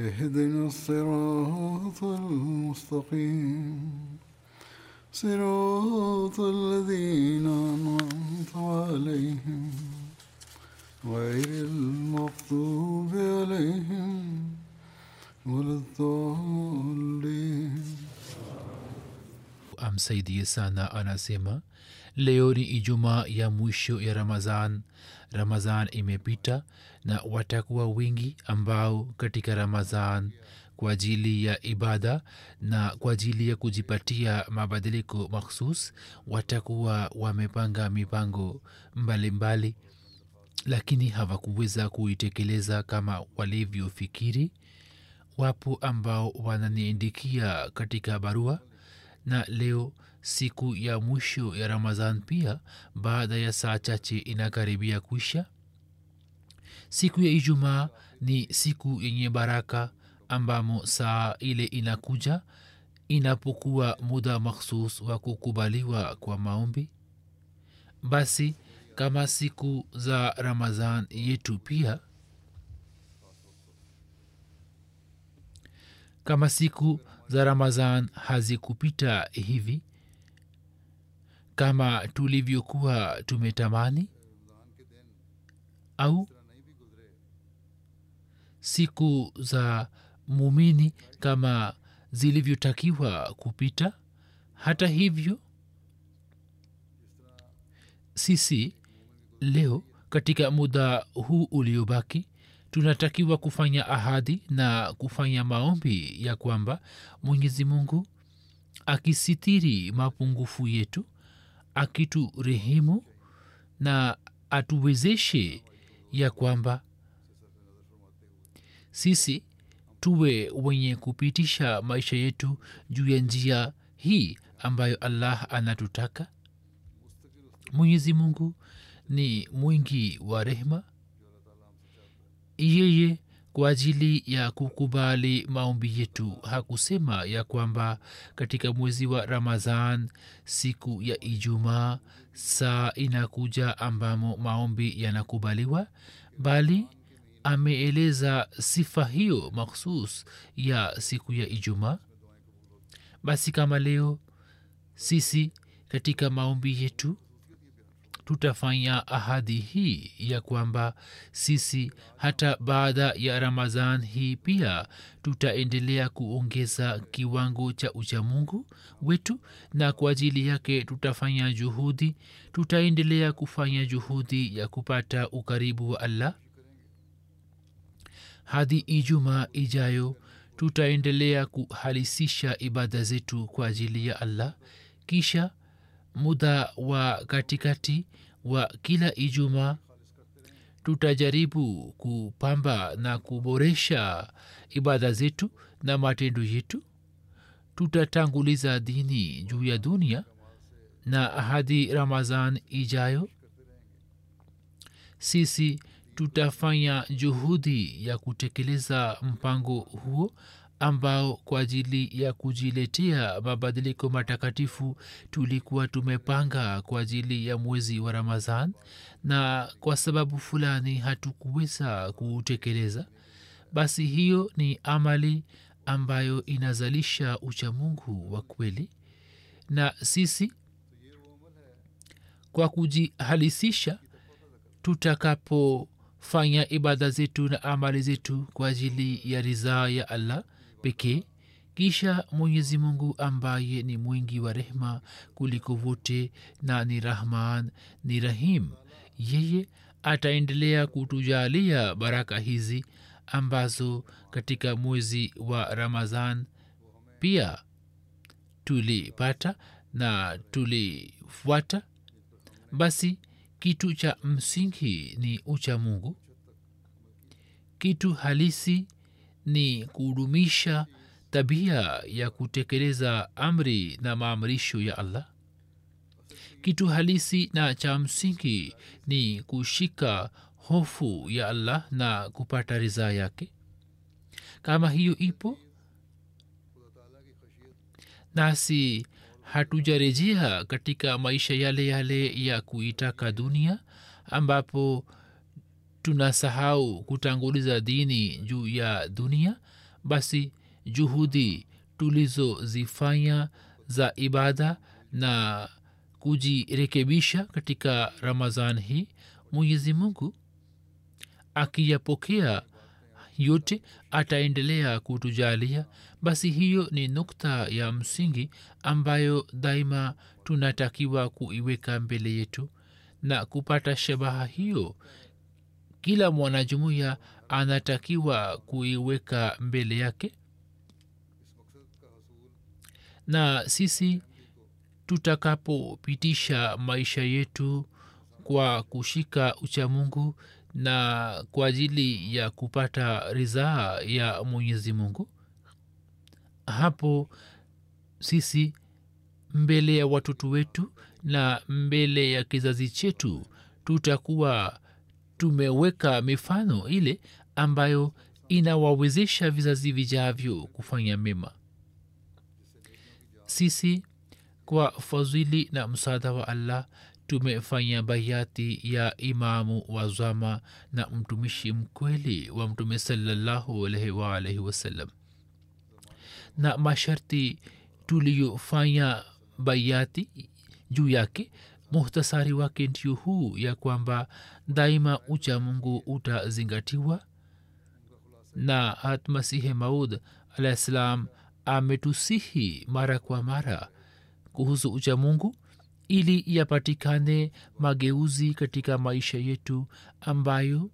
اهدنا الصراط المستقيم. صراط الذين أنعمت عليهم غير المغضوب عليهم ولا الضالين. amsaidie sana anasema leo ni ijumaa ya mwisho ya ramazan ramazan imepita na watakuwa wingi ambao katika ramazan kwa ajili ya ibada na kwa ajili ya kujipatia mabadiliko makhsus watakuwa wamepanga mipango mbalimbali mbali, lakini hawakuweza kuitekeleza kama walivyofikiri. Wapo ambao wananiindikia katika barua na leo siku ya mwisho ya ramadhan pia baada ya saa chache inakaribia kuisha. Siku ya ijumaa ni siku yenye baraka ambamo saa ile inakuja inapokuwa muda makhsus wa kukubaliwa kwa maombi. Basi kama siku za ramadhan yetu pia kama siku za ramadhan hazikupita hivi? Kama tulivyokuwa tumetamani? Au siku za mumini kama zilivyotakiwa kupita? Hata hivyo sisi leo katika muda huu uliobaki tunatakiwa kufanya ahadi na kufanya maombi ya kwamba mwenyezi mungu akisitiri mapungufu yetu akiturehemu na atuwezeshe ya kwamba sisi tuwe wenye kupitisha maisha yetu juu ya njia hii ambayo allah anatutaka. Mwenyezi mungu ni mwingi wa rehema yeye kwa ajili ya kukubali maombi yetu. Hakusema ya kwamba katika mwezi wa ramazan siku ya ijumaa saa inakuja ambamo maombi yanakubaliwa bali ameeleza sifa hiyo makhsus ya siku ya ijumaa. Basi kama leo sisi katika maombi yetu tutafanya ahadi hii ya kwamba sisi hata baada ya ramadhan hii pia tutaendelea kuongeza kiwango cha uchamungu wetu na kwa ajili yake tutafanya juhudi tutaendelea kufanya juhudi ya kupata ukaribu wa allah. Hadi ijumaa ijayo tutaendelea kuhalisisha ibada zetu kwa ajili ya allah. Kisha muda wa katikati wa kila ijumaa. Tutajaribu kupamba na kuboresha ibada zetu na matendo yetu. Tutatanguliza dini juu ya dunia na hadi ramazan ijayo. Sisi tutafanya juhudi ya kutekeleza mpango huo ambao kwa ajili ya kujiletea mabadiliko matakatifu tulikuwa tumepanga kwa ajili ya mwezi wa ramadhan na kwa sababu fulani hatukuweza kuutekeleza basi hiyo ni amali ambayo inazalisha uchamungu wa kweli. Na sisi kwa kujihalisisha tutakapofanya ibada zetu na amali zetu kwa ajili ya ridhaa ya allah pekee kisha mwenyezi mungu ambaye ni mwingi wa rehma kuliko wote na ni rahman ni rahim yeye ataendelea kutujalia baraka hizi ambazo katika mwezi wa ramadhan pia tulipata na tulifuata. Basi kitu cha msingi ni ucha mungu. Kitu halisi ni kudumisha tabia ya kutekeleza amri na maamrisho ya allah? Kitu halisi na cha msingi ni kushika hofu ya allah na kupata ridhaa yake? Kama hiyo ipo nasi hatujarejea katika maisha yale yale ya kuitaka dunia ambapo tunasahau kutanguliza dini juu ya dunia basi juhudi tulizozifanya za ibada na kujirekebisha katika ramadhan hii mwenyezi mungu akiyapokea yote ataendelea kutujalia. Basi hiyo ni nukta ya msingi ambayo daima tunatakiwa kuiweka mbele yetu na kupata shabaha hiyo kila mwanajumuiya anatakiwa kuiweka mbele yake. Na sisi tutakapopitisha maisha yetu kwa kushika uchamungu na kwa ajili ya kupata ridhaa ya mwenyezi mungu hapo sisi mbele ya watoto wetu na mbele ya kizazi chetu tutakuwa tumeweka mifano ile ambayo inawawezesha vizazi vijavyo kufanya mema. Sisi kwa fadhili na msaada wa allah tumefanya bayati ya imamu wa zama na mtumishi mkweli wa mtume waalaihi wasallam na masharti tuliyofanya bayati juu yake muhtasari wake ndio huu ya kwamba daima ucha mungu utazingatiwa? Na hatmasihi maud alah ssalam ametusihi mara kwa mara kuhusu ucha mungu ili yapatikane mageuzi katika maisha yetu ambayo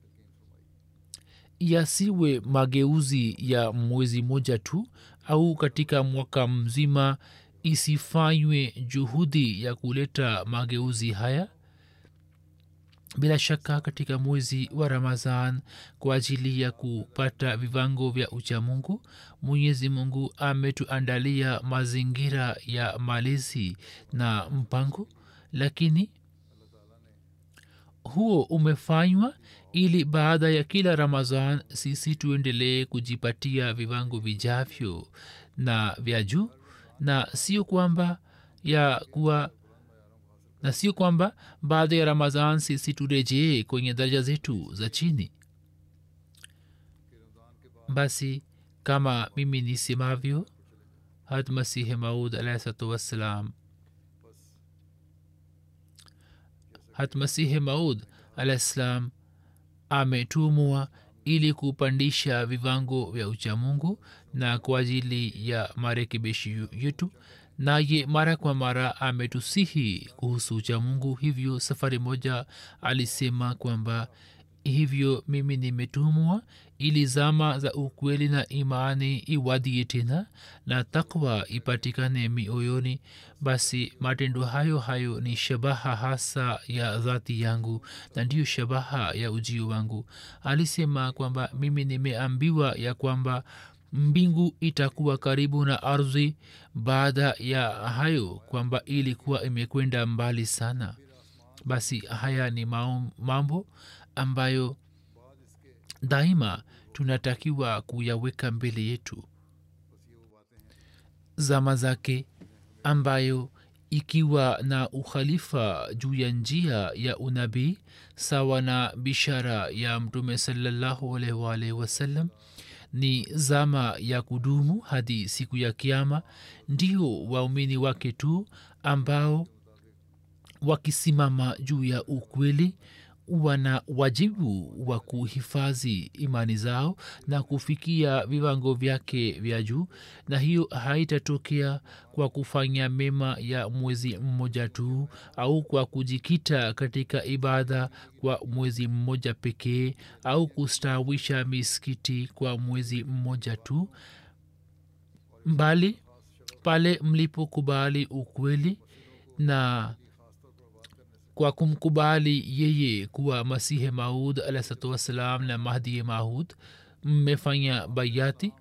yasiwe mageuzi ya mwezi moja tu au katika mwaka mzima isifanywe juhudi ya kuleta mageuzi haya? Bila shaka katika mwezi wa ramadhan kwa ajili ya kupata vivango vya uchamungu mwenyezi mungu ametuandalia mazingira ya malezi na mpango. Lakini huo umefanywa ili baada ya kila ramadhan sisi tuendelee kujipatia vivango vijavyo na vya juu na sio kwamba ya kuwa na sio kwamba baada ya ramadhan sisi turejee kwenye daraja zetu za chini. Basi kama mimi nisemavyo hat masihi maud alahi wassalam. Hat masihi maud alahi ssalam ametumwa ili kupandisha vivango vya uchamungu na kwa ajili ya marekebishi yetu. Naye mara kwa mara ametusihi kuhusu uchamungu hivyo safari moja alisema kwamba hivyo mimi nimetumwa ili zama za ukweli na imani iwadie tena na takwa ipatikane mioyoni. Basi matendo hayo hayo ni shabaha hasa ya dhati yangu na ndiyo shabaha ya ujio wangu. Alisema kwamba mimi nimeambiwa ya kwamba mbingu itakuwa karibu na ardhi baada ya hayo kwamba ilikuwa imekwenda mbali sana. Basi haya ni mambo ambayo daima tunatakiwa kuyaweka mbele yetu. Zama zake ambayo ikiwa na ukhalifa juu ya njia ya unabii sawa na bishara ya mtume salllahualwalh wasallam ni zama ya kudumu hadi siku ya kiama ndio waumini wake tu ambao wakisimama juu ya ukweli wana wajibu wa kuhifadhi imani zao na kufikia viwango vyake vya juu na hiyo haitatokea kwa kufanya mema ya mwezi mmoja tu au kwa kujikita katika ibada kwa mwezi mmoja pekee au kustawisha misikiti kwa mwezi mmoja tu. Mbali pale mlipokubali ukweli na kwa kumkubali yeye kuwa masihe maud alahsatu wassalam na mahdi mahud mmefanya bayati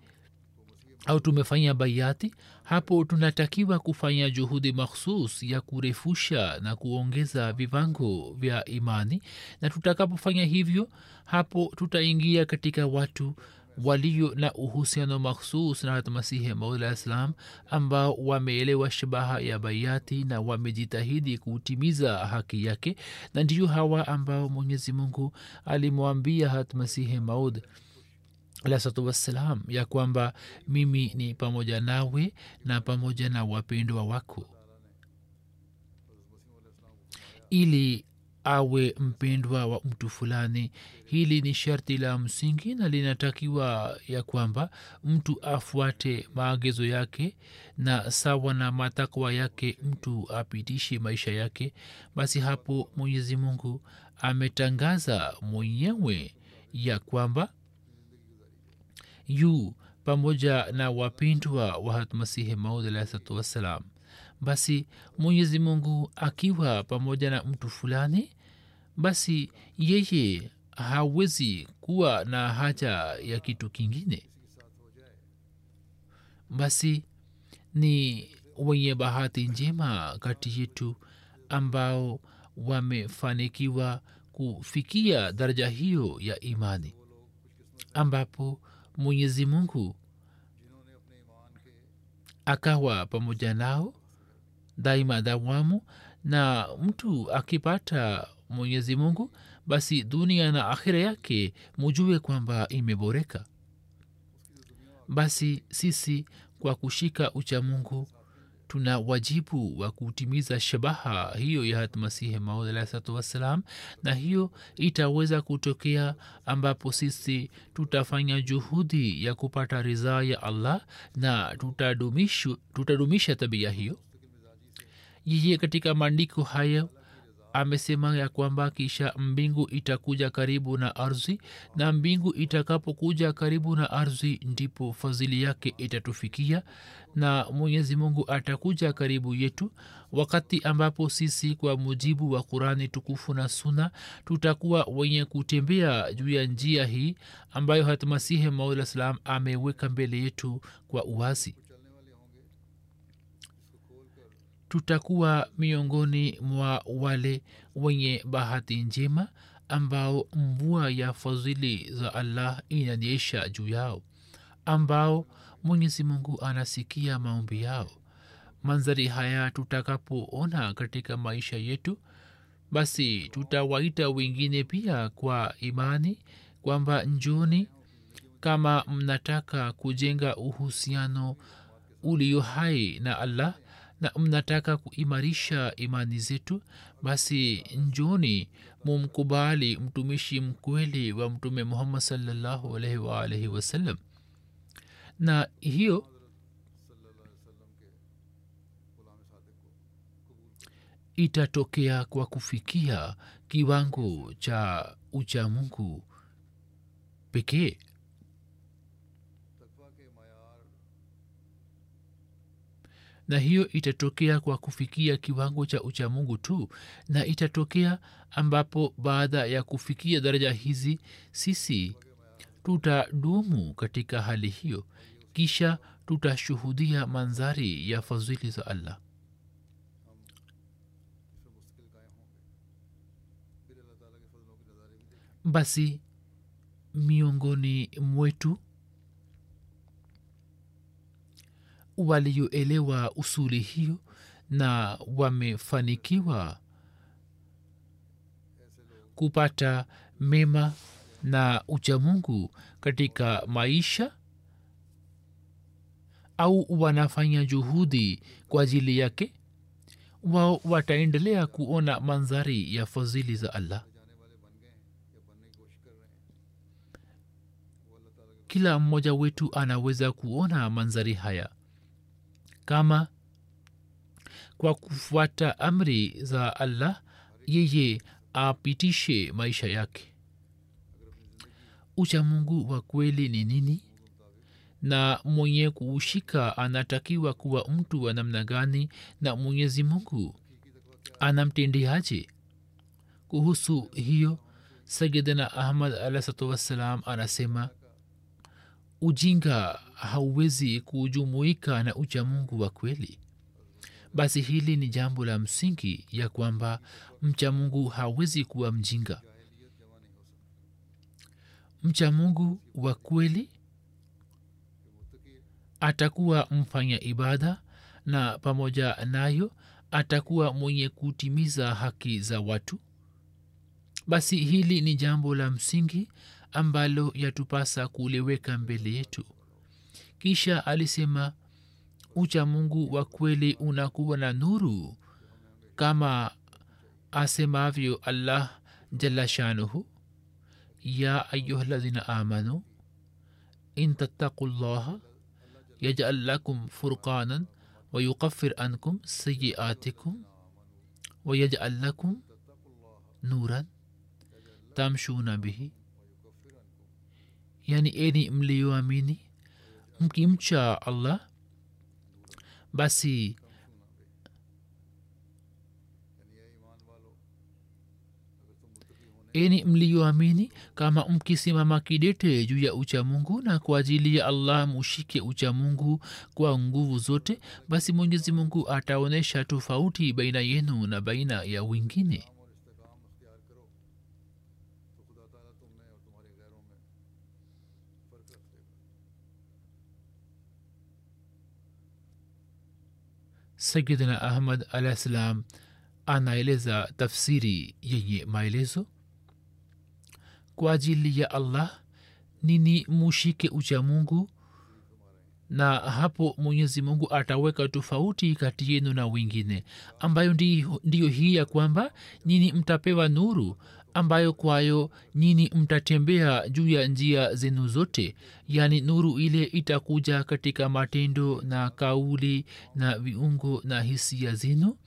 au tumefanya bayati hapo tunatakiwa kufanya juhudi makhsus ya kurefusha na kuongeza viwango vya imani. Na tutakapofanya hivyo hapo tutaingia katika watu walio na uhusiano makhsus na masihi maula islam ambao wameelewa shabaha ya bayati na wamejitahidi kutimiza haki yake na ndiyo hawa ambao mwenyezi mungu alimwambia hatmasihi maud alahsalatu wassalam ya kwamba mimi ni pamoja nawe na pamoja na wapendwa wako. Ili awe mpendwa wa mtu fulani. Hili ni sharti la msingi na linatakiwa ya kwamba mtu afuate maagizo yake na sawa na matakwa yake mtu apitishe maisha yake. Basi hapo mwenyezi mungu ametangaza mwenyewe ya kwamba yu pamoja na wapindwa wa hatmasihi maud alahsatu wassalam. Basi mwenyezi mungu akiwa pamoja na mtu fulani basi yeye hawezi kuwa na haja ya kitu kingine. Basi ni wenye bahati njema kati yetu ambao wamefanikiwa kufikia daraja hiyo ya imani ambapo mwenyezi mungu akawa pamoja nao daima dawamu na mtu akipata mwenyezi mungu basi dunia na akhira yake mujue kwamba imeboreka. Basi sisi kwa kushika ucha mungu tuna wajibu wa kutimiza shabaha hiyo ya hatmasihi maud alahsatu wassalam na hiyo itaweza kutokea ambapo sisi tutafanya juhudi ya kupata ridhaa ya allah na tutadumisha tabia hiyo. Yeye katika maandiko hayo amesema ya kwamba kisha mbingu itakuja karibu na ardhi na mbingu itakapokuja karibu na ardhi ndipo fadhili yake itatufikia na mwenyezi mungu atakuja karibu yetu. Wakati ambapo sisi kwa mujibu wa qurani tukufu na suna tutakuwa wenye kutembea juu ya njia hii ambayo hatmasihi maula ameweka mbele yetu kwa uwazi tutakuwa miongoni mwa wale wenye bahati njema ambao mvua ya fadhili za allah inanyesha juu yao ambao mwenyezi mungu anasikia maombi yao. Manzari haya tutakapoona katika maisha yetu basi tutawaita wengine pia kwa imani kwamba njoni kama mnataka kujenga uhusiano ulio hai na allah na mnataka kuimarisha imani zetu basi njoni mumkubali mtumishi mkweli wa mtume muhammad salllahu alaihi waalaihi wasallam na hiyo itatokea kwa kufikia kiwango cha uchamungu pekee na hiyo itatokea kwa kufikia kiwango cha uchamungu tu na itatokea ambapo baada ya kufikia daraja hizi sisi tutadumu katika hali hiyo kisha tutashuhudia mandhari ya fadhili za allah. Basi miongoni mwetu walioelewa usuli hiyo na wamefanikiwa kupata mema na uchamungu katika maisha au wanafanya juhudi kwa ajili yake wao wataendelea kuona mandhari ya fadhili za allah. Kila mmoja wetu anaweza kuona mandhari haya kama kwa kufuata amri za allah yeye apitishe maisha yake. Uchamungu wa kweli ni nini? Na mwenye kuushika anatakiwa kuwa mtu wa namna gani? Na mwenyezi mungu anamtendeaje? Kuhusu hiyo sayidina ahmad alahsatu wassalam anasema ujinga hauwezi kujumuika na uchamungu wa kweli. Basi hili ni jambo la msingi ya kwamba mcha mungu hawezi kuwa mjinga. Mcha mungu wa kweli atakuwa mfanya ibada na pamoja nayo atakuwa mwenye kutimiza haki za watu. Basi hili ni jambo la msingi ambalo yatupasa kuliweka mbele yetu. Kisha alisema ucha mungu wa kweli unakuwa na nuru kama asemavyo allah jala shanuhu ya ayuhaladhina amanu in tattaku llaha yajal lakum furqanan wayukafir ankum sayiatikum wayajal lakum nuran tamshuna bihi. Yani eni mliyoamini mkimcha allah basi eni mliyoamini kama mkisimama kidete juu ya ucha mungu na kwa ajili ya allah mushike uchamungu kwa nguvu zote basi mwenyezi mungu ataonyesha tofauti baina yenu na baina ya wengine sayidina ahmad alah ssalam anaeleza tafsiri yenye maelezo. Kwa ajili ya allah nini mushike ucha mungu? Na hapo mwenyezi mungu ataweka tofauti kati yenu na wengine ambayo ndiyo, hii ya kwamba nini mtapewa nuru ambayo kwayo nyini mtatembea juu ya njia zenu zote yaani nuru ile itakuja katika matendo na kauli na viungo na hisia zenu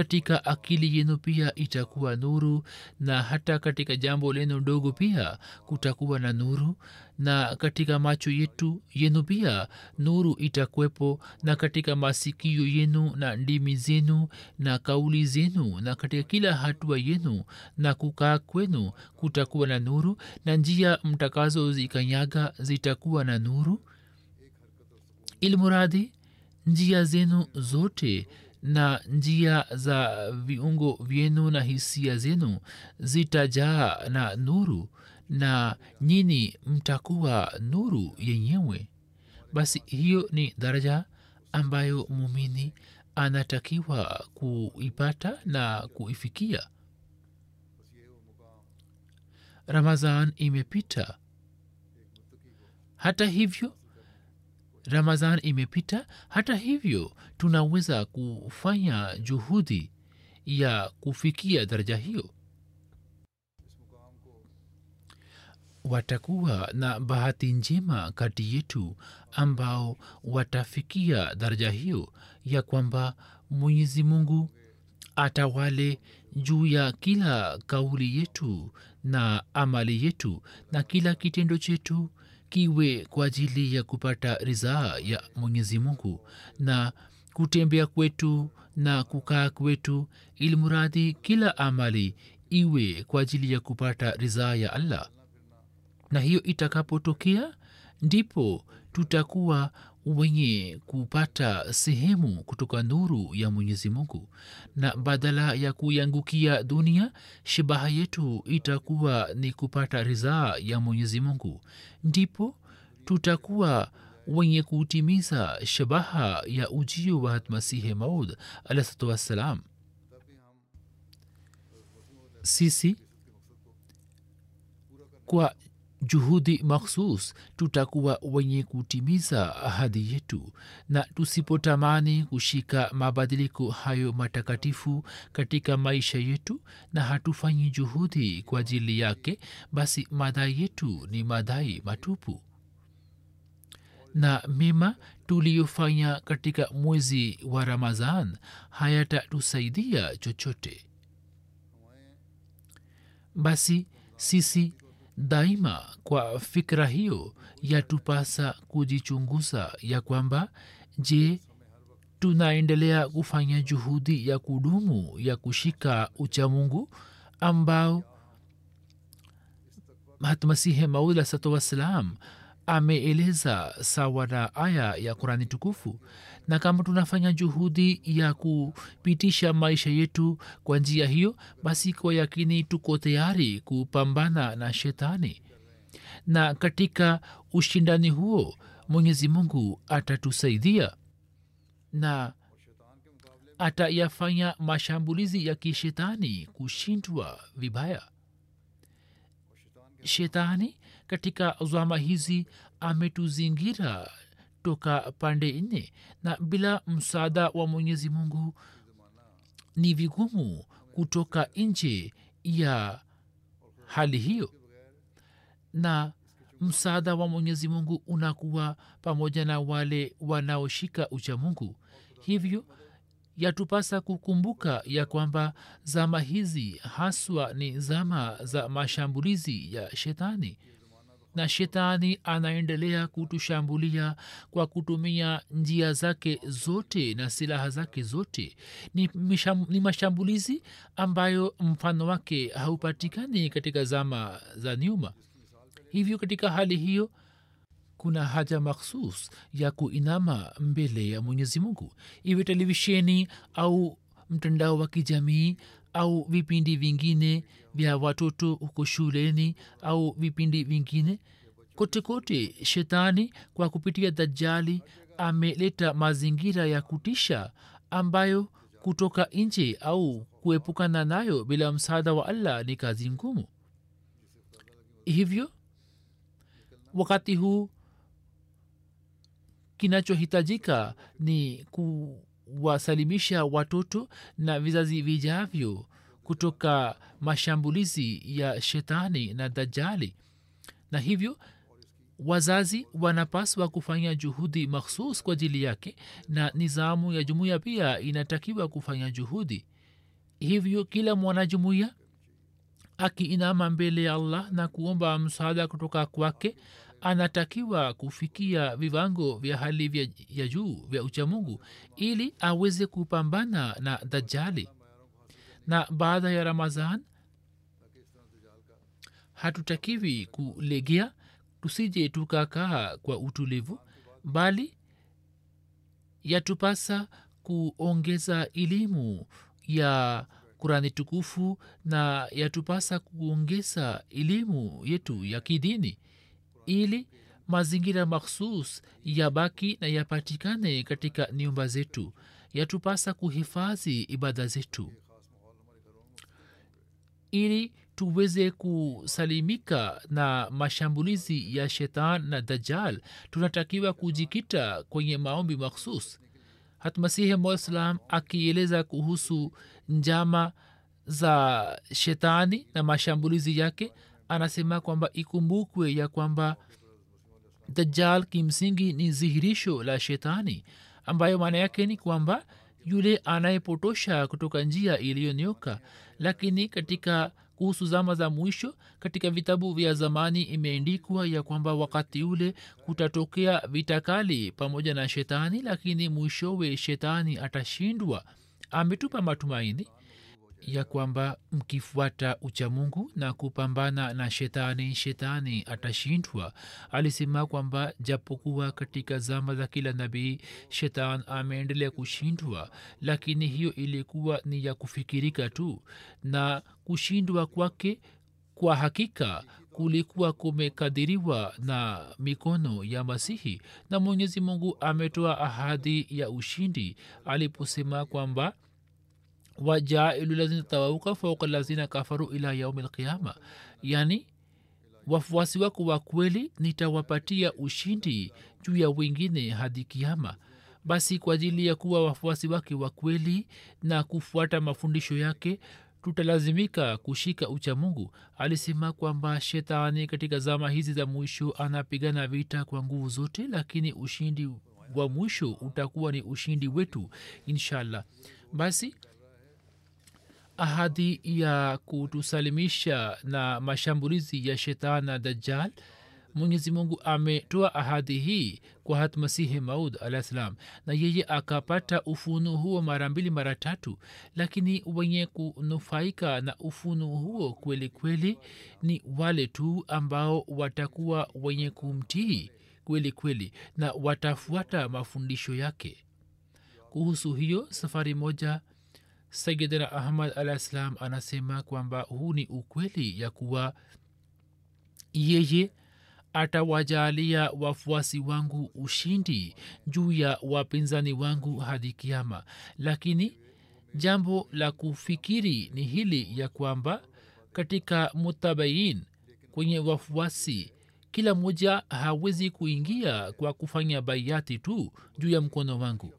katika akili yenu pia itakuwa nuru na hata katika jambo lenu ndogo pia kutakuwa na nuru na katika macho yetu yenu pia nuru itakwepo na katika masikio yenu na ndimi zenu na kauli zenu na katika kila hatua yenu na kukaa kwenu kutakuwa na nuru na njia mtakazo zikanyaga zitakuwa na nuru. Ilmuradhi njia zenu zote na njia za viungo vyenu na hisia zenu zitajaa na nuru na nyini mtakuwa nuru yenyewe. Basi hiyo ni daraja ambayo mumini anatakiwa kuipata na kuifikia. Ramazan imepita. Hata hivyo ramazan imepita. Hata hivyo tunaweza kufanya juhudi ya kufikia daraja hiyo. Watakuwa na bahati njema kati yetu ambao watafikia daraja hiyo ya kwamba mwenyezi mungu atawale juu ya kila kauli yetu na amali yetu na kila kitendo chetu kiwe kwa ajili ya kupata ridhaa ya mwenyezi mungu na kutembea kwetu na kukaa kwetu ilmuradhi kila amali iwe kwa ajili ya kupata ridhaa ya allah. Na hiyo itakapotokea ndipo tutakuwa wenye kupata sehemu kutoka nuru ya mwenyezi mungu. Na badala ya kuiangukia dunia shabaha yetu itakuwa ni kupata ridhaa ya mwenyezi mungu. Ndipo tutakuwa wenye kutimiza shabaha ya ujio wa hatmasihi maud alahsatu wassalam. Sisi kwa juhudi makhsus tutakuwa wenye kutimiza ahadi yetu na tusipotamani kushika mabadiliko hayo matakatifu katika maisha yetu na hatufanyi juhudi kwa ajili yake basi madai yetu ni madai matupu. Na mema tuliyofanya katika mwezi wa ramadhan hayatatusaidia chochote. Basi sisi daima kwa fikra hiyo yatupasa kujichunguza ya kwamba je tunaendelea kufanya juhudi ya kudumu ya kushika uchamungu ambao hatmasihe maud asatu wassalam ameeleza sawa na aya ya kurani tukufu. Na kama tunafanya juhudi ya kupitisha maisha yetu kwa njia hiyo basi kwa yakini tuko tayari kupambana na shetani. Na katika ushindani huo mwenyezi mungu atatusaidia na atayafanya mashambulizi ya kishetani kushindwa vibaya. Shetani katika zama hizi ametuzingira toka pande nne na bila msaada wa mwenyezi mungu ni vigumu kutoka nje ya hali hiyo. Na msaada wa mwenyezi mungu unakuwa pamoja na wale wanaoshika ucha mungu. Hivyo yatupasa kukumbuka ya kwamba zama hizi haswa ni zama za mashambulizi ya shetani na shetani anaendelea kutushambulia kwa kutumia njia zake zote na silaha zake zote. Ni, misham, ni mashambulizi ambayo mfano wake haupatikani katika zama za nyuma. Hivyo katika hali hiyo kuna haja makhsus ya kuinama mbele ya mwenyezi mungu. Iwe televisheni au mtandao wa kijamii au vipindi vingine vya watoto huko shuleni au vipindi vingine? Kote kote shetani kwa kupitia dajali ameleta mazingira ya kutisha ambayo kutoka nje au kuepukana nayo bila msaada wa allah ni kazi ngumu. Hivyo wakati huu kinachohitajika ni kuwasalimisha watoto na vizazi vijavyo kutoka mashambulizi ya shetani na dajali. Na hivyo wazazi wanapaswa kufanya juhudi makhsus kwa ajili yake na nizamu ya jumuiya pia inatakiwa kufanya juhudi. Hivyo kila mwanajumuiya akiinama mbele ya allah na kuomba msaada kutoka kwake anatakiwa kufikia viwango vya hali ya juu vya uchamungu ili aweze kupambana na dajali na baada ya ramazan hatutakiwi kulegea tusije tukakaa kwa utulivu bali yatupasa kuongeza elimu ya kurani tukufu na yatupasa kuongeza elimu yetu ya kidini ili mazingira makhsus yabaki na yapatikane katika nyumba zetu. Yatupasa kuhifadhi ibada zetu. Ili tuweze kusalimika na mashambulizi ya shetan na dajal tunatakiwa kujikita kwenye maombi makhsus hatmasihi mwaislam akieleza kuhusu njama za shetani na mashambulizi yake anasema kwamba ikumbukwe ya kwamba dajal kimsingi ni dhihirisho la shetani ambayo maana yake ni kwamba yule anayepotosha kutoka njia iliyonyoka. Lakini katika kuhusu zama za mwisho katika vitabu vya zamani imeendikwa ya kwamba wakati ule kutatokea vitakali pamoja na shetani lakini mwishowe shetani atashindwa. Ametupa matumaini ya kwamba mkifuata uchamungu na kupambana na shetani shetani atashindwa. Alisema kwamba japokuwa katika zama za kila nabii shetan ameendelea kushindwa lakini hiyo ilikuwa ni ya kufikirika tu. Na kushindwa kwake kwa hakika kulikuwa kumekadiriwa na mikono ya masihi na mwenyezi mungu ametoa ahadi ya ushindi aliposema kwamba wajailu lazina tawauka fauka lazina kafaru ila yaumi lqiama yani wafuasi wako wa kweli nitawapatia ushindi juu ya wengine hadi kiama basi kwa ajili ya kuwa wafuasi wake wa kweli na kufuata mafundisho yake tutalazimika kushika uchamungu alisema kwamba shetani katika zama hizi za mwisho anapigana vita kwa nguvu zote lakini ushindi wa mwisho utakuwa ni ushindi wetu inshallah. Basi ahadi ya kutusalimisha na mashambulizi ya shetan na dajjal mwenyezi mungu ametoa ahadi hii kwa hat masihi maud alah salam. Na yeye akapata ufunu huo mara mbili mara tatu lakini wenye kunufaika na ufunu huo kweli kweli ni wale tu ambao watakuwa wenye kumtii kweli kweli na watafuata mafundisho yake. Kuhusu hiyo safari moja sayidina ahmad alah ssalam anasema kwamba huu ni ukweli ya kuwa yeye atawajalia wafuasi wangu ushindi juu ya wapinzani wangu hadi kiama lakini jambo la kufikiri ni hili ya kwamba katika mutabain kwenye wafuasi kila mmoja hawezi kuingia kwa kufanya baiati tu juu ya mkono wangu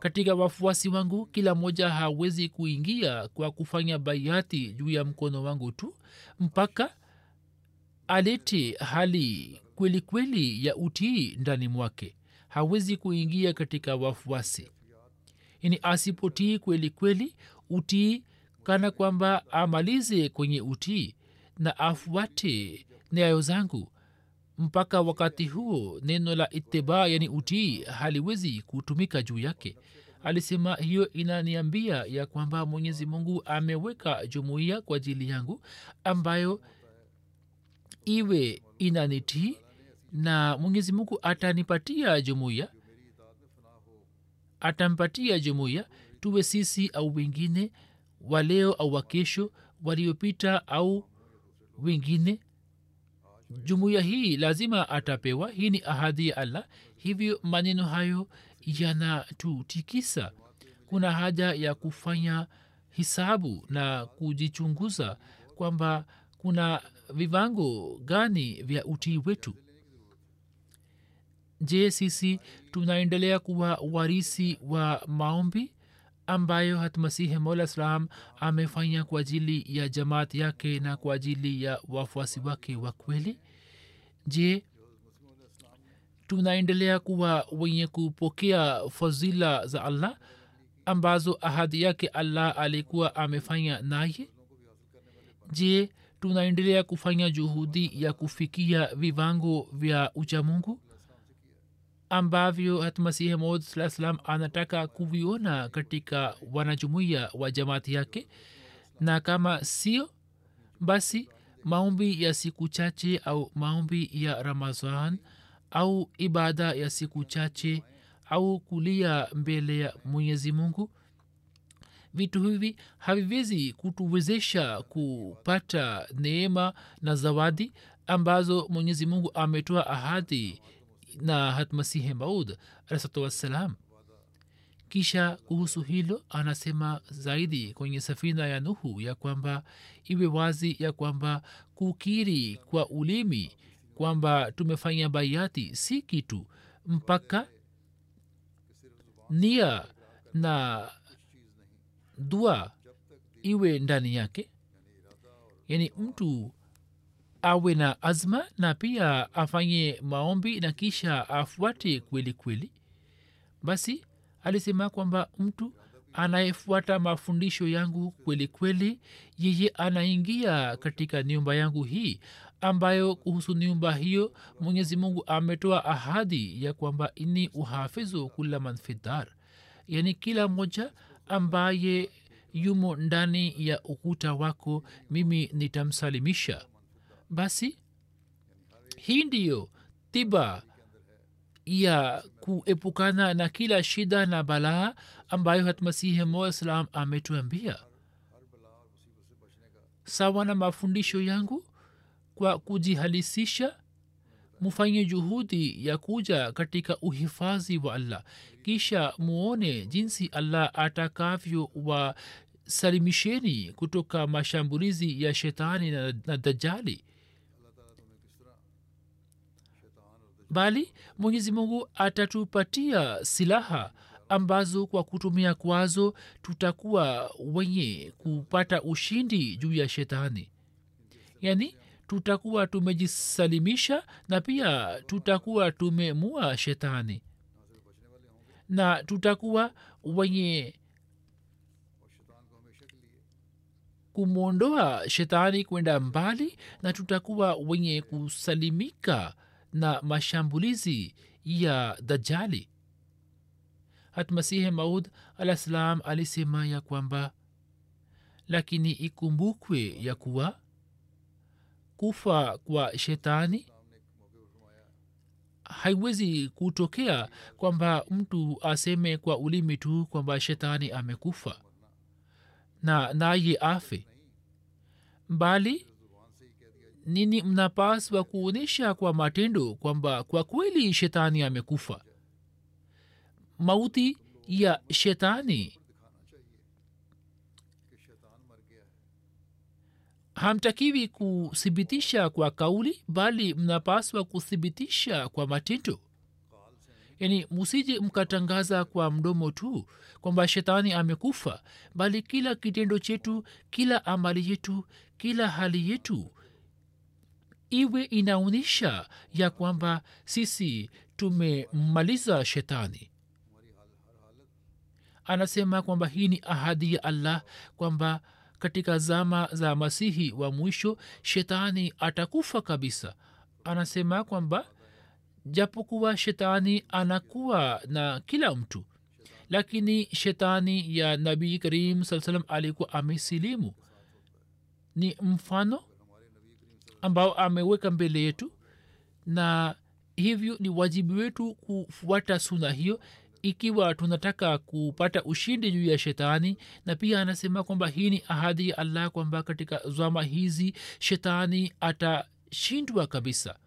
katika wafuasi wangu kila mmoja hawezi kuingia kwa kufanya baiati juu ya mkono wangu tu mpaka alete hali kweli kweli ya utii ndani mwake. Hawezi kuingia katika wafuasi. Ini asipotii kweli kweli utii kana kwamba amalize kwenye utii na afuate nyayo zangu mpaka wakati huo neno la itiba yani utii haliwezi kutumika juu yake. Alisema hiyo inaniambia ya kwamba mwenyezi mungu ameweka jumuiya kwa ajili yangu ambayo iwe inanitii na mwenyezi mungu atanipatia jumuiya atampatia jumuiya tuwe sisi au wengine waleo au wakesho waliopita au wengine jumuiya hii lazima atapewa. Hii ni ahadi ya allah. Hivyo maneno hayo yanatutikisa. Kuna haja ya kufanya hisabu na kujichunguza kwamba kuna vivango gani vya utii wetu. Je sisi tunaendelea kuwa warisi wa maombi ambayo hatmasihi mola salam amefanya kwa ajili ya jamaat yake na kwa ajili ya wafuasi wake wa kweli? Je tunaendelea kuwa wenye kupokea fadhila za allah ambazo ahadi yake allah alikuwa amefanya naye? Je tunaendelea kufanya juhudi ya kufikia vivango vya uchamungu ambavyo hatmasihi maud saa salam anataka kuviona katika wanajumuiya wa jamaati yake. Na kama sio basi maombi ya siku chache au maombi ya ramazan au ibada ya siku chache au kulia mbele ya mwenyezi mungu vitu hivi haviwezi kutuwezesha kupata neema na zawadi ambazo mwenyezi mungu ametoa ahadi na hatmasihi maud alahsatu wassalam kisha kuhusu hilo anasema zaidi kwenye safina ya nuhu ya kwamba iwe wazi ya kwamba kukiri kwa ulimi kwamba tumefanya baiati si kitu mpaka nia na dua iwe ndani yake. Yaani mtu awe na azma na pia afanye maombi na kisha afuate kweli kweli. Basi alisema kwamba mtu anayefuata mafundisho yangu kweli kweli yeye anaingia katika nyumba yangu hii ambayo kuhusu nyumba hiyo mwenyezi mungu ametoa ahadi ya kwamba ini uhafizu kula manfidar yaani kila mmoja ambaye yumo ndani ya ukuta wako mimi nitamsalimisha basi hii ndiyo tiba ya kuepukana na kila shida na balaa ambayo hatmasihi moa salam ametuambia. Sawa na mafundisho yangu kwa kujihalisisha mufanye juhudi ya kuja katika uhifadhi wa allah. Kisha muone jinsi allah atakavyo wasalimisheni kutoka mashambulizi ya shetani na, na dajali bali mwenyezi mungu atatupatia silaha ambazo kwa kutumia kwazo tutakuwa wenye kupata ushindi juu ya shetani. Yaani tutakuwa tumejisalimisha na pia tutakuwa tumemua shetani. Na tutakuwa wenye kumwondoa shetani kwenda mbali na tutakuwa wenye kusalimika na mashambulizi ya dajali hatmasihi maud alah salam alisema ya kwamba lakini ikumbukwe ya kuwa kufa kwa shetani haiwezi kutokea kwamba mtu aseme kwa ulimi tu kwamba shetani amekufa na naye afe. Bali nini mnapaswa kuonyesha kwa matendo kwamba kwa kweli shetani amekufa? Mauti ya shetani. Hamtakiwi kuthibitisha kwa kauli bali mnapaswa kuthibitisha kwa matendo. Yaani musije mkatangaza kwa mdomo tu kwamba shetani amekufa bali kila kitendo chetu kila amali yetu kila hali yetu iwe inaonyesha ya kwamba sisi tumemmaliza shetani. Anasema kwamba hii ni ahadi ya allah kwamba katika zama za masihi wa mwisho shetani atakufa kabisa. Anasema kwamba japokuwa shetani anakuwa na kila mtu lakini shetani ya nabii karim saa salam alikuwa amesilimu. Ni mfano ambao ameweka mbele yetu na hivyo ni wajibu wetu kufuata suna hiyo ikiwa tunataka kupata ushindi juu ya shetani. Na pia anasema kwamba hii ni ahadi ya allah kwamba katika zama hizi shetani atashindwa kabisa.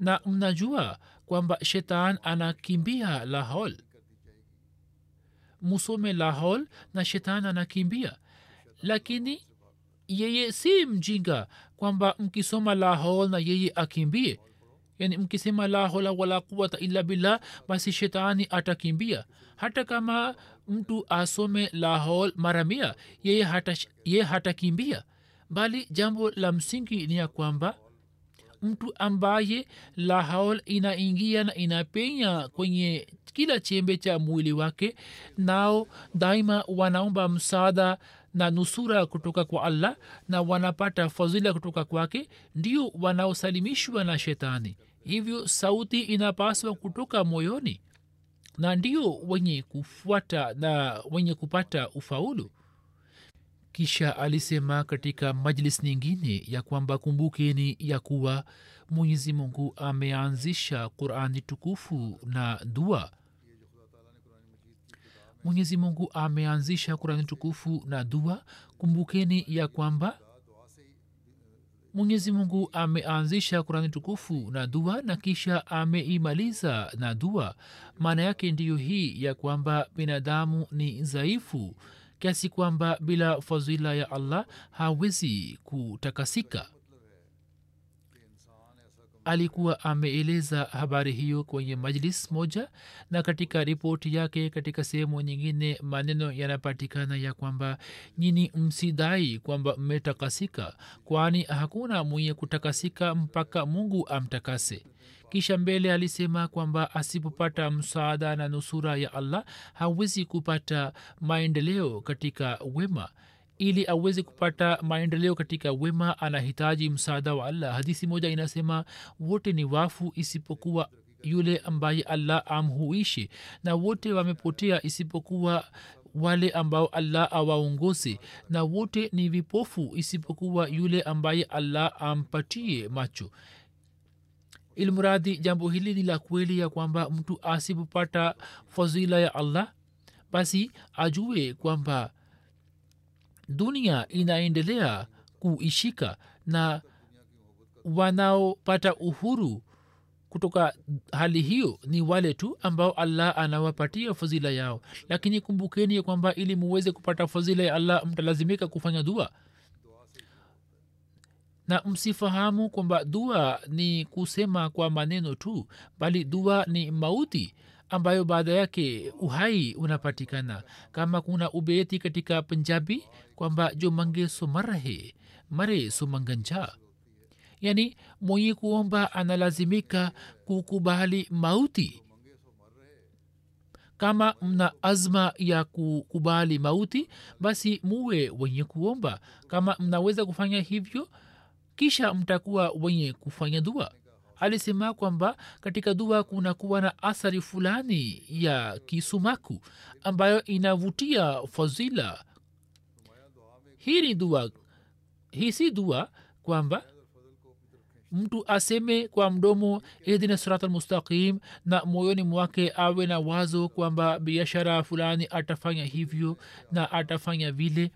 Na mnajua kwamba shetan anakimbia lahol musome lahol na shetan anakimbia. Lakini yeye si mjinga kwamba mkisoma lahol na yeye akimbie yani mkisema la hola wala quwata illa billah basi shetani atakimbia. Hata kama mtu asome lahol mara mia yeye hata, ye hatakimbia. Bali jambo la msingi ni ya kwamba mtu ambaye lahaol inaingia na inapenya kwenye kila chembe cha mwili wake nao daima wanaomba msaada na nusura kutoka kwa allah na wanapata fadhila kutoka kwake ndio wanaosalimishwa na shetani. Hivyo sauti inapaswa kutoka moyoni na ndio wenye kufuata na wenye kupata ufaulu. Kisha alisema katika majlis nyingine ya kwamba kumbukeni ya kuwa mwenyezi mungu ameanzisha qurani tukufu na dua mwenyezi mungu ameanzisha kurani tukufu na dua. Kumbukeni ya kwamba mwenyezi mungu ameanzisha kurani tukufu na dua na kisha ameimaliza na dua. Maana yake ndiyo hii ya kwamba binadamu ni dhaifu kiasi kwamba bila fadhila ya allah hawezi kutakasika alikuwa ameeleza habari hiyo kwenye majlis moja na katika ripoti yake katika sehemu nyingine maneno yanapatikana ya kwamba nyini msidai kwamba mmetakasika kwani hakuna mwenye kutakasika mpaka mungu amtakase. Kisha mbele alisema kwamba asipopata msaada na nusura ya allah hawezi kupata maendeleo katika wema ili aweze kupata maendeleo katika wema anahitaji msaada wa allah. Hadisi moja inasema wote ni wafu isipokuwa yule ambaye allah amhuishi na wote wamepotea isipokuwa wale ambao allah awaongoze na wote ni vipofu isipokuwa yule ambaye allah ampatie macho. Ilmuradi jambo hili ni la kweli ya kwamba mtu asipopata fadhila ya allah basi ajue kwamba dunia inaendelea kuishika na wanaopata uhuru kutoka hali hiyo ni wale tu ambao allah anawapatia fadhila yao. Lakini kumbukeni ya kwamba ili muweze kupata fadhila ya allah mtalazimika kufanya dua. Na msifahamu kwamba dua ni kusema kwa maneno tu bali dua ni mauti ambayo baada yake uhai unapatikana. Kama kuna ubeti katika punjabi kwamba jo mange so marahe mare so manganja yani mwenye kuomba analazimika kukubali mauti. Kama mna azma ya kukubali mauti basi muwe wenye kuomba. Kama mnaweza kufanya hivyo kisha mtakuwa wenye kufanya dua alisema kwamba katika dua kunakuwa na athari fulani ya kisumaku ambayo inavutia fadhila. Hii ni dua hii si dua kwamba mtu aseme kwa mdomo ihdina sirat almustaqim na moyoni mwake awe na wazo kwamba biashara fulani atafanya hivyo na atafanya vile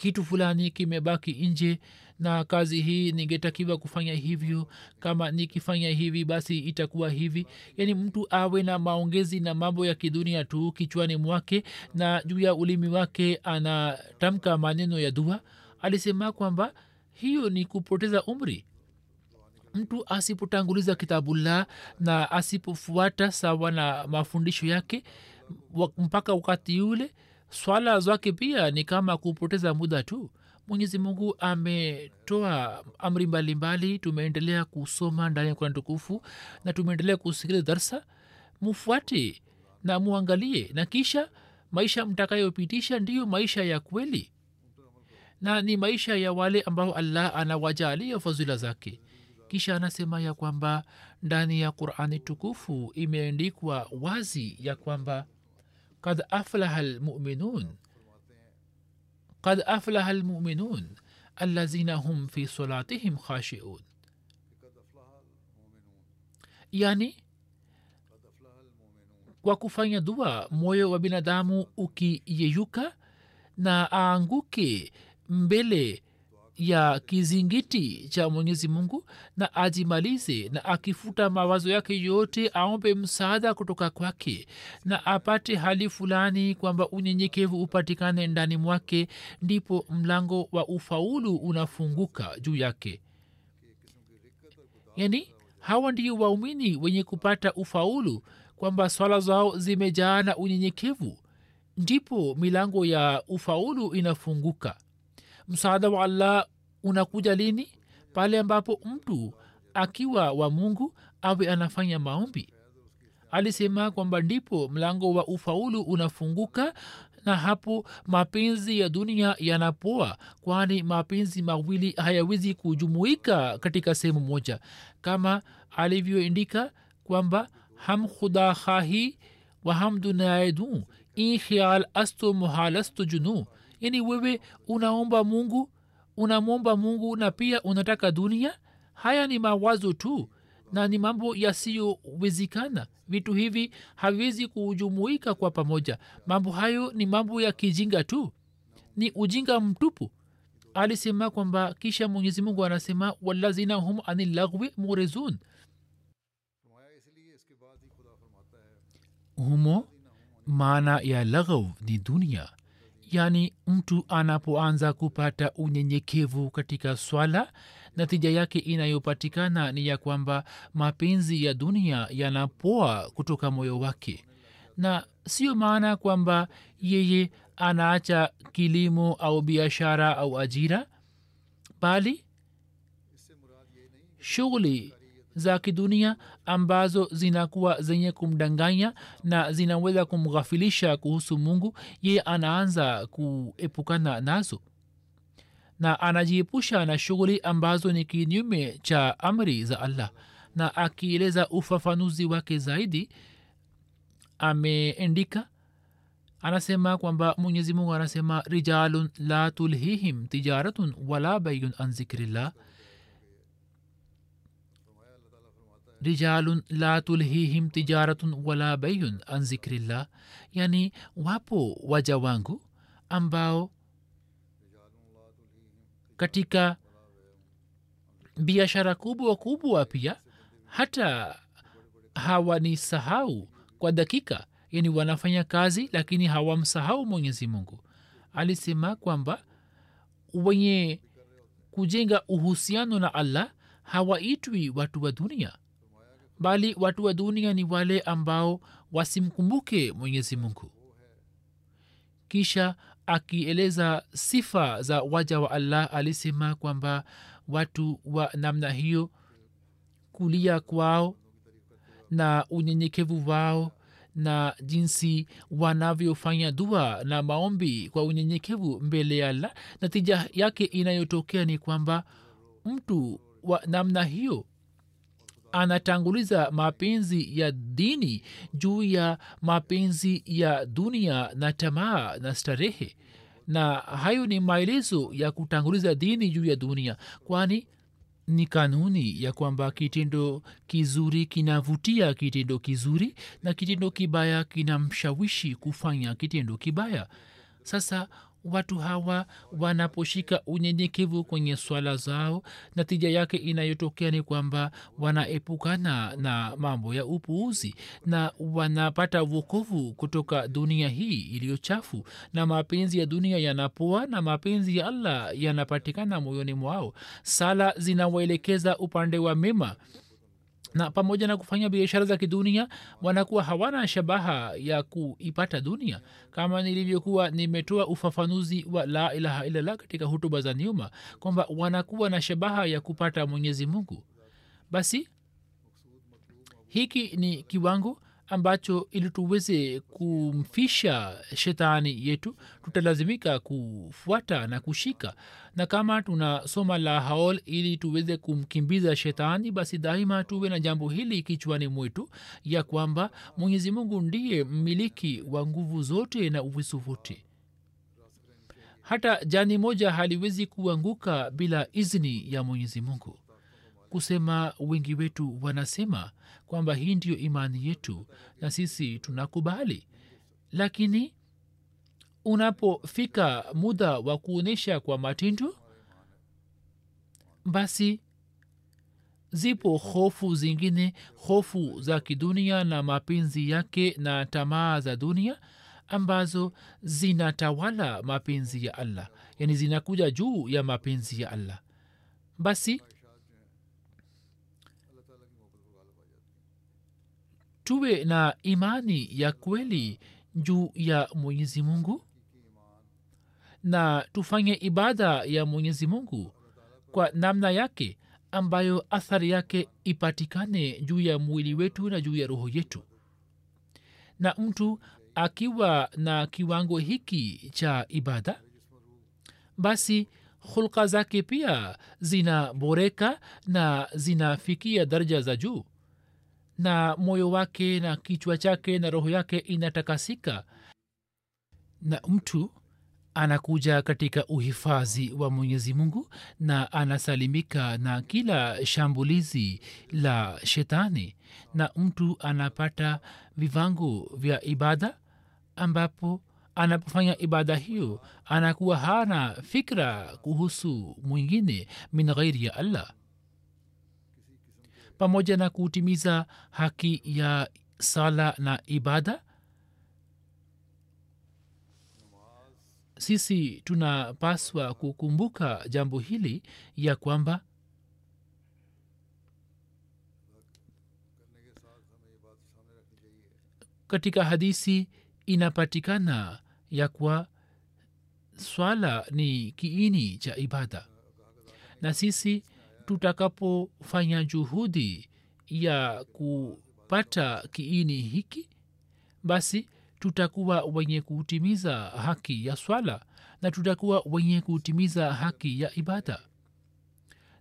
kitu fulani kimebaki nje na kazi hii ningetakiwa kufanya hivyo. Kama nikifanya hivi basi itakuwa hivi. Yaani mtu awe na maongezi na mambo ya kidunia tu kichwani mwake na juu ya ulimi wake anatamka maneno ya dua. Alisema kwamba hiyo ni kupoteza umri. Mtu asipotanguliza kitabullah na asipofuata sawa na mafundisho yake mpaka wakati yule swala zake pia ni kama kupoteza muda tu. Mwenyezi mungu ametoa amri mbalimbali. Tumeendelea kusoma ndani ya kurani tukufu na tumeendelea kusikiliza darsa. Mufuate na muangalie na kisha maisha mtakayopitisha ndiyo maisha ya kweli na ni maisha ya wale ambao allah anawajalia fadhila zake. Kisha anasema ya kwamba ndani ya qurani tukufu imeandikwa wazi ya kwamba قد أفلح المؤمنون. قد أفلح المؤمنون الذين هم في صلاتهم خاشئون يعني وكفاية دوا مويو وبنادامو أوكي ييوكا na aanguke mbele ya kizingiti cha mwenyezi mungu na ajimalize na akifuta mawazo yake yote aombe msaada kutoka kwake na apate hali fulani kwamba unyenyekevu upatikane ndani mwake ndipo mlango wa ufaulu unafunguka juu yake. Yani hawa ndio waumini wenye kupata ufaulu kwamba swala zao zimejaa na unyenyekevu ndipo milango ya ufaulu inafunguka msaada wa allah unakuja lini? Pale ambapo mtu akiwa wa mungu awe anafanya maombi. Alisema kwamba ndipo mlango wa ufaulu unafunguka na hapo mapenzi ya dunia yanapoa kwani mapenzi mawili hayawezi kujumuika katika sehemu moja. Kama alivyoindika kwamba ham khuda khahi wa ham dunaye in khial asto muhalastu junu yani wewe unaomba mungu unamwomba mungu na pia unataka dunia. Haya ni mawazo tu na ni mambo yasiyowezekana. Vitu hivi haviwezi kujumuika kwa pamoja. Mambo hayo ni mambo ya kijinga tu. Ni ujinga mtupu. Alisema kwamba kisha mwenyezi mungu anasema walazina hum ani lagwi murezun humo maana ya laghav ni dunia yaani mtu anapoanza kupata unyenyekevu katika swala natija yake inayopatikana ni ya kwamba mapenzi ya dunia yanapoa kutoka moyo wake. Na sio maana kwamba yeye anaacha kilimo au biashara au ajira bali shughuli za kidunia ambazo zinakuwa zenye kumdanganya na zinaweza kumghafilisha kuhusu mungu yeye anaanza kuepukana nazo. Na anajiepusha na shughuli ambazo ni kinyume cha amri za allah. Na akieleza ufafanuzi wake zaidi ameendika anasema kwamba mwenyezi mungu anasema rijalun la tulhihim tijaratun wala bayun an zikrillah rijalun la tulhihim tijaratun wala bayun an zikrillah. Yani wapo waja wangu ambao katika biashara kubwa kubwa pia hata hawanisahau kwa dakika. Yani wanafanya kazi lakini hawamsahau mwenyezi mungu. Alisema kwamba wenye kujenga uhusiano na allah hawaitwi watu wa dunia bali watu wa dunia ni wale ambao wasimkumbuke mwenyezi mungu. Kisha akieleza sifa za waja wa allah alisema kwamba watu wa namna hiyo kulia kwao na unyenyekevu wao na jinsi wanavyofanya dua na maombi kwa unyenyekevu mbele ya allah natija yake inayotokea ni kwamba mtu wa namna hiyo anatanguliza mapenzi ya dini juu ya mapenzi ya dunia na tamaa na starehe. Na hayo ni maelezo ya kutanguliza dini juu ya dunia kwani ni kanuni ya kwamba kitendo kizuri kinavutia kitendo kizuri na kitendo kibaya kinamshawishi kufanya kitendo kibaya. Sasa watu hawa wanaposhika unyenyekevu kwenye swala zao. Natija yake inayotokea ni kwamba wanaepukana na mambo ya upuuzi na wanapata wokovu kutoka dunia hii iliyo chafu na mapenzi ya dunia yanapoa na mapenzi ya allah yanapatikana moyoni mwao. Sala zinawaelekeza upande wa mema na pamoja na kufanya biashara za kidunia wanakuwa hawana shabaha ya kuipata dunia. Kama nilivyokuwa nimetoa ufafanuzi wa la ilaha illallah katika hutuba za nyuma kwamba wanakuwa na shabaha ya kupata mwenyezi mungu. Basi hiki ni kiwango ambacho ili tuweze kumfisha shetani yetu tutalazimika kufuata na kushika. Na kama tunasoma la haol ili tuweze kumkimbiza shetani basi daima tuwe na jambo hili kichwani mwetu ya kwamba mwenyezi mungu ndiye mmiliki wa nguvu zote na uvisu vote hata jani moja haliwezi kuanguka bila izni ya mwenyezi mungu kusema wengi wetu wanasema kwamba hii ndiyo imani yetu na sisi tunakubali. Lakini unapofika muda wa kuonyesha kwa matindo basi zipo hofu zingine hofu za kidunia na mapenzi yake na tamaa za dunia ambazo zinatawala mapenzi ya allah. Yani zinakuja juu ya mapenzi ya allah. Basi tuwe na imani ya kweli juu ya mwenyezi mungu? Na tufanye ibada ya mwenyezi mungu kwa namna yake ambayo athari yake ipatikane juu ya mwili wetu na juu ya roho yetu. Na mtu akiwa na kiwango hiki cha ibada basi hulka zake pia zinaboreka na zinafikia daraja za juu na moyo wake na kichwa chake na roho yake inatakasika. Na mtu anakuja katika uhifadhi wa mwenyezi mungu na anasalimika na kila shambulizi la shetani. Na mtu anapata vivango vya ibada ambapo anapofanya ibada hiyo anakuwa hana fikra kuhusu mwingine min ghairi ya allah pamoja na kutimiza haki ya sala na ibada? Sisi tunapaswa kukumbuka jambo hili ya kwamba katika hadisi inapatikana ya kuwa swala ni kiini cha ibada. Na sisi tutakapofanya juhudi ya kupata kiini hiki basi tutakuwa wenye kutimiza haki ya swala na tutakuwa wenye kutimiza haki ya ibada.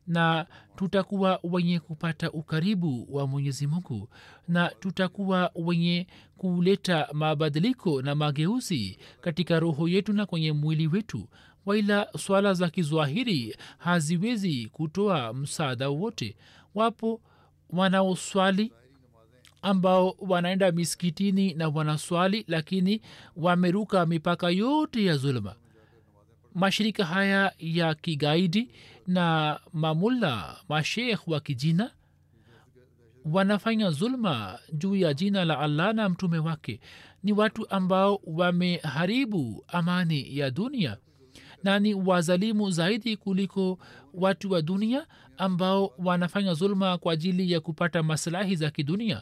Na tutakuwa wenye kupata ukaribu wa mwenyezi mungu na tutakuwa wenye kuleta mabadiliko na mageuzi katika roho yetu na kwenye mwili wetu waila swala za kizwahiri haziwezi kutoa msaada wote wapo wanaoswali ambao wanaenda miskitini na wanaswali lakini wameruka mipaka yote ya zuluma mashirika haya ya kigaidi na mamulla mashekh wa kijina wanafanya zulma juu ya jina la allah na mtume wake. Ni watu ambao wameharibu amani ya dunia na ni wazalimu zaidi kuliko watu wa dunia ambao wanafanya zulma kwa ajili ya kupata maslahi za kidunia.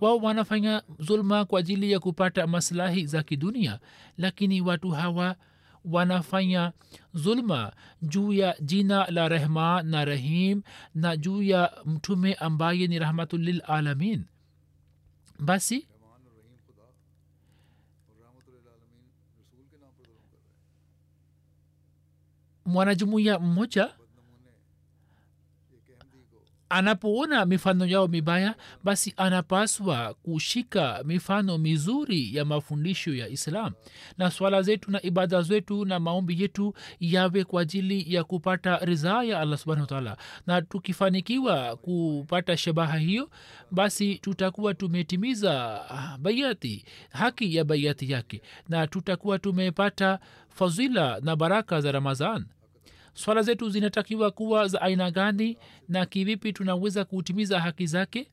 Wao wanafanya zulma kwa ajili ya kupata maslahi za kidunia lakini watu hawa wanafanya zulma juu ya jina la rehman na rahim na juu ya mtume ambaye ni rahmatulilalamin basi mwanajumuiya mmoja anapoona mifano yao mibaya basi anapaswa kushika mifano mizuri ya mafundisho ya islam. Na swala zetu na ibada zetu na maombi yetu yawe kwa ajili ya kupata ridhaa ya allah subhanahu wataala na tukifanikiwa kupata shabaha hiyo basi tutakuwa tumetimiza baiati haki ya baiati yake. Na tutakuwa tumepata fadhila na baraka za ramadhan swala zetu zinatakiwa kuwa za aina gani na kivipi tunaweza kutimiza haki zake?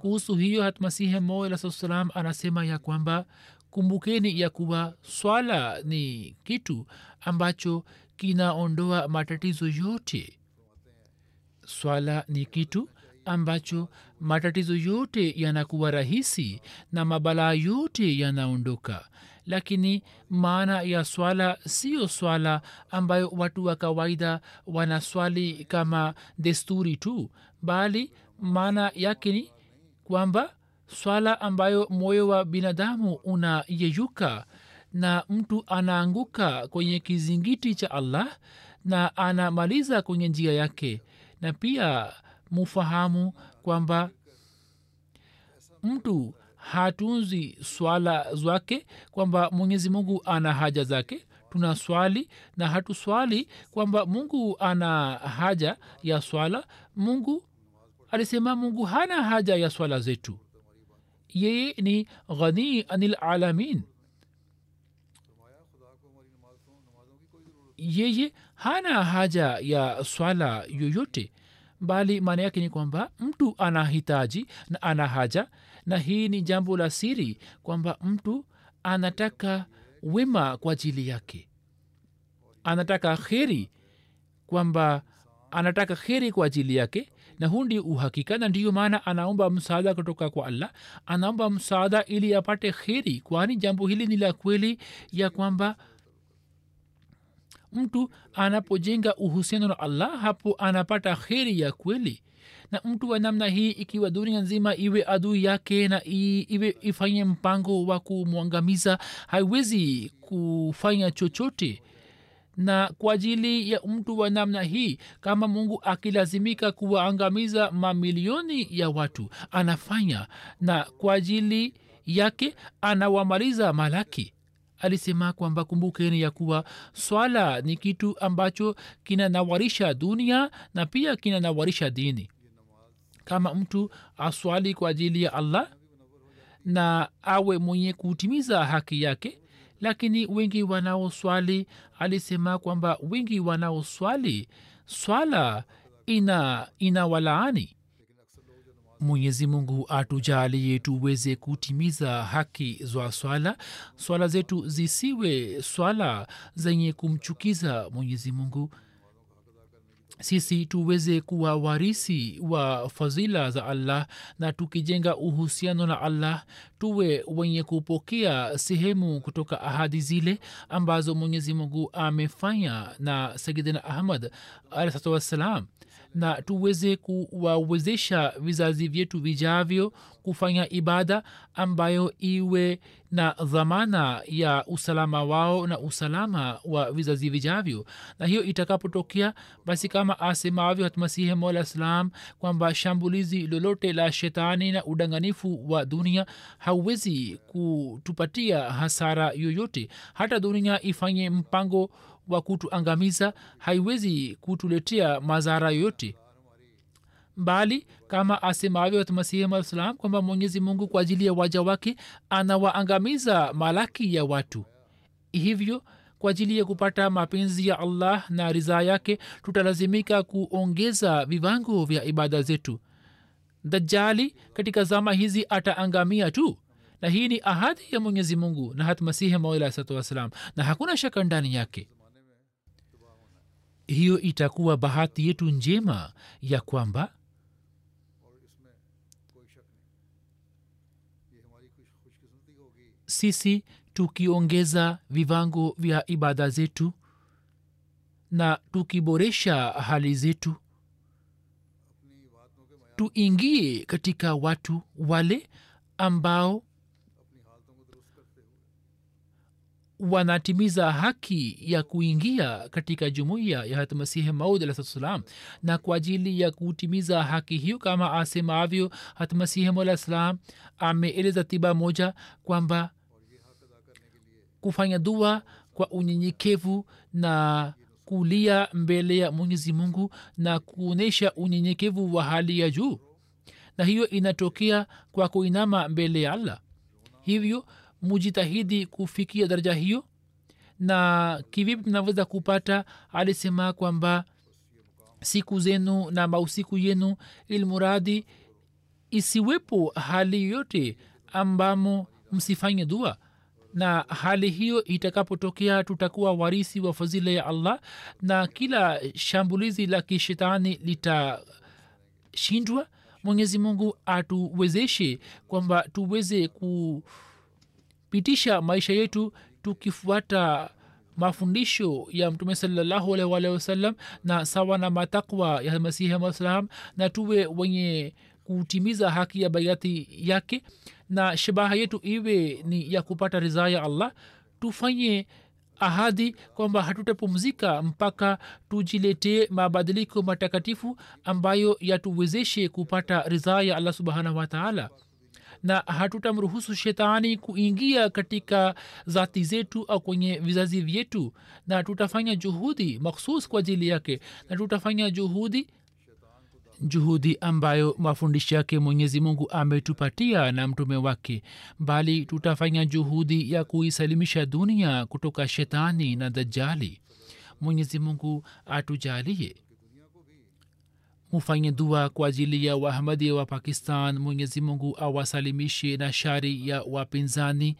Kuhusu hiyo hatmasihi mola salam anasema ya kwamba kumbukeni ya kuwa swala ni kitu ambacho kinaondoa matatizo yote. Swala ni kitu ambacho matatizo yote yanakuwa rahisi na mabalaa yote yanaondoka lakini maana ya swala siyo swala ambayo watu wa kawaida wanaswali kama desturi tu bali maana yake ni kwamba swala ambayo moyo wa binadamu unayeyuka na mtu anaanguka kwenye kizingiti cha allah na anamaliza kwenye njia yake. Na pia mufahamu kwamba mtu hatunzi swala zake kwamba mwenyezi mungu ana haja zake. Tuna swali na hatuswali kwamba mungu ana haja ya swala. Mungu alisema mungu hana haja ya swala zetu. Yeye ni ghanii anil alamin. Yeye hana haja ya swala yoyote. Bali maana yake ni kwamba mtu ana hitaji na ana haja na hii ni jambo la siri kwamba mtu anataka wema kwa ajili yake. Anataka kheri kwamba anataka kheri kwa ajili yake na huu ndio uhakika na ndiyo maana anaomba msaada kutoka kwa allah. Anaomba msaada ili apate kheri kwani jambo hili ni la kweli ya kwamba mtu anapojenga uhusiano na allah hapo anapata kheri ya kweli na mtu wa namna hii ikiwa dunia nzima iwe adui yake na iwe ifanye mpango wa kumwangamiza haiwezi kufanya chochote. Na kwa ajili ya mtu wa namna hii kama mungu akilazimika kuwaangamiza mamilioni ya watu anafanya. Na kwa ajili yake anawamaliza malaki alisema kwamba kumbukeni ya kuwa swala ni kitu ambacho kinanawarisha dunia na pia kinanawarisha dini. Kama mtu aswali kwa ajili ya allah na awe mwenye kutimiza haki yake lakini wengi wanaoswali alisema kwamba wengi wanaoswali swala ina ina walaani mwenyezi mungu atujalie tuweze kutimiza haki za swala swala zetu zisiwe swala zenye kumchukiza mwenyezi mungu. Sisi tuweze kuwa warisi wa fadhila za allah na tukijenga uhusiano na allah tuwe wenye kupokea sehemu kutoka ahadi zile ambazo mwenyezi mungu amefanya na sayidina ahmad alahsatu wassalam na tuweze kuwawezesha vizazi vyetu vijavyo kufanya ibada ambayo iwe na dhamana ya usalama wao na usalama wa vizazi vijavyo. Na hiyo itakapotokea basi kama asemavyo hatmasihi mola salam kwamba shambulizi lolote la shetani na udanganifu wa dunia hauwezi kutupatia hasara yoyote. Hata dunia ifanye mpango wa kutuangamiza haiwezi kutuletea madhara yoyote. Bali kama asemavyo masihi aa salam kwamba mwenyezi mungu kwa ajili ya waja wake anawaangamiza malaki ya watu. Hivyo kwa ajili ya kupata mapenzi ya allah na ridhaa yake tutalazimika kuongeza viwango vya ibada zetu. Dajali katika zama hizi ataangamia tu. Na hii ni ahadi ya mwenyezi mungu na hatmasihi maulsatu wassalam na hakuna shaka ndani yake hiyo itakuwa bahati yetu njema ya kwamba sisi tukiongeza vivango vya ibada zetu na tukiboresha hali zetu tuingie katika watu wale ambao wanatimiza haki ya kuingia katika jumuiya ya hatmasihi maud alah salam na kwa ajili ya kutimiza haki hiyo kama asemavyo hatmasihi maud alah salam ameeleza tiba moja kwamba kufanya dua kwa unyenyekevu na kulia mbele ya mwenyezi mungu na kuonyesha unyenyekevu wa hali ya juu. Na hiyo inatokea kwa kuinama mbele ya allah. Hivyo mujitahidi kufikia daraja hiyo. Na kivipi mnaweza kupata? Alisema kwamba siku zenu na mausiku yenu ilmuradi isiwepo hali yoyote ambamo msifanye dua. Na hali hiyo itakapotokea tutakuwa warisi wa fadhila ya allah na kila shambulizi la kishetani litashindwa. Mwenyezi mungu atuwezeshe kwamba tuweze kupitisha maisha yetu tukifuata mafundisho ya mtume salallahu alaihi na sawa na matakwa ya masihi aa na tuwe wenye kutimiza haki ya baiati yake na shabaha yetu iwe ni ya kupata ridhaa ya allah. Tufanye ahadi kwamba hatutapumzika mpaka tujiletee mabadiliko matakatifu ambayo yatuwezeshe kupata ridhaa ya allah subhanahu wataala na hatutamruhusu shetani kuingia katika zati zetu au kwenye vizazi vyetu. Na tutafanya juhudi makhsus kwa ajili yake na tutafanya juhudi juhudi ambayo mafundisho yake mwenyezi mungu ametupatia na mtume wake. Bali tutafanya juhudi ya kuisalimisha dunia kutoka shetani na dajali. Mwenyezi mungu atujalie mufanye dua kwa ajili ya wahamadia wa pakistan. Mwenyezi mungu awasalimishe na shari ya wapinzani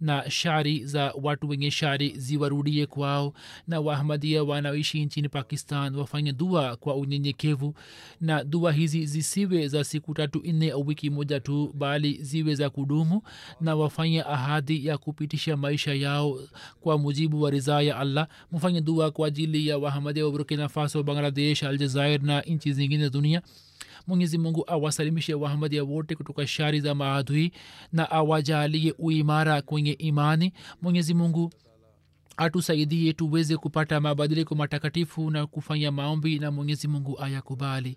na shari za watu wenye shari ziwarudie kwao. Na wahamadia wanaoishi nchini pakistan wafanye dua kwa unyenyekevu na dua hizi zisiwe za siku tatu nne au wiki moja tu bali ziwe za kudumu na wafanye ahadi ya kupitisha maisha yao kwa mujibu wa ridhaa ya allah. Mfanye dua kwa ajili ya wahamadia wa burkina faso bangladesh aljazair na nchi zingine za dunia. Mwenyezi mungu awasalimishe wahamadia wote kutoka shari za maadui na awajalie uimara kwenye imani. Mwenyezi mungu atusaidie tuweze kupata mabadiliko matakatifu na kufanya maombi na mwenyezi mungu ayakubali